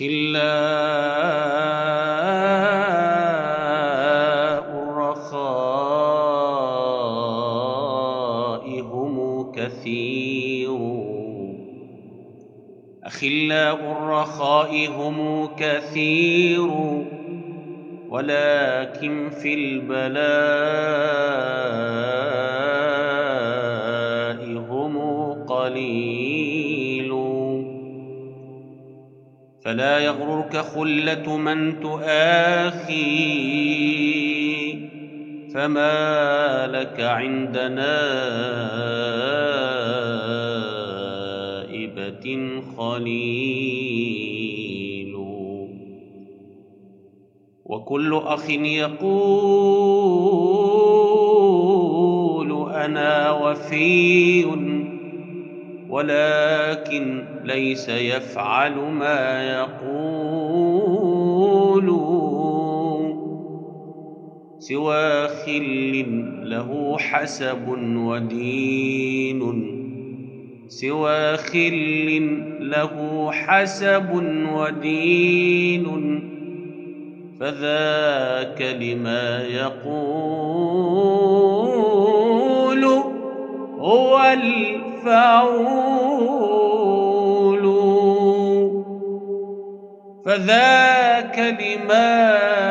أخلاء الرخاء هم كثير. أخلاء الرخاء هم كثير. ولكن في البلاء هم قليل. فلا يغررك خلة من تآخي فما لك عند نائبة خليل. وكل أخ يقول أنا وفي ولكن ليس يفعل ما يقول سوى خل له حسب ودين. سوى خل له حسب ودين. فذاك لما يقول. هو الفعول. فذاك لما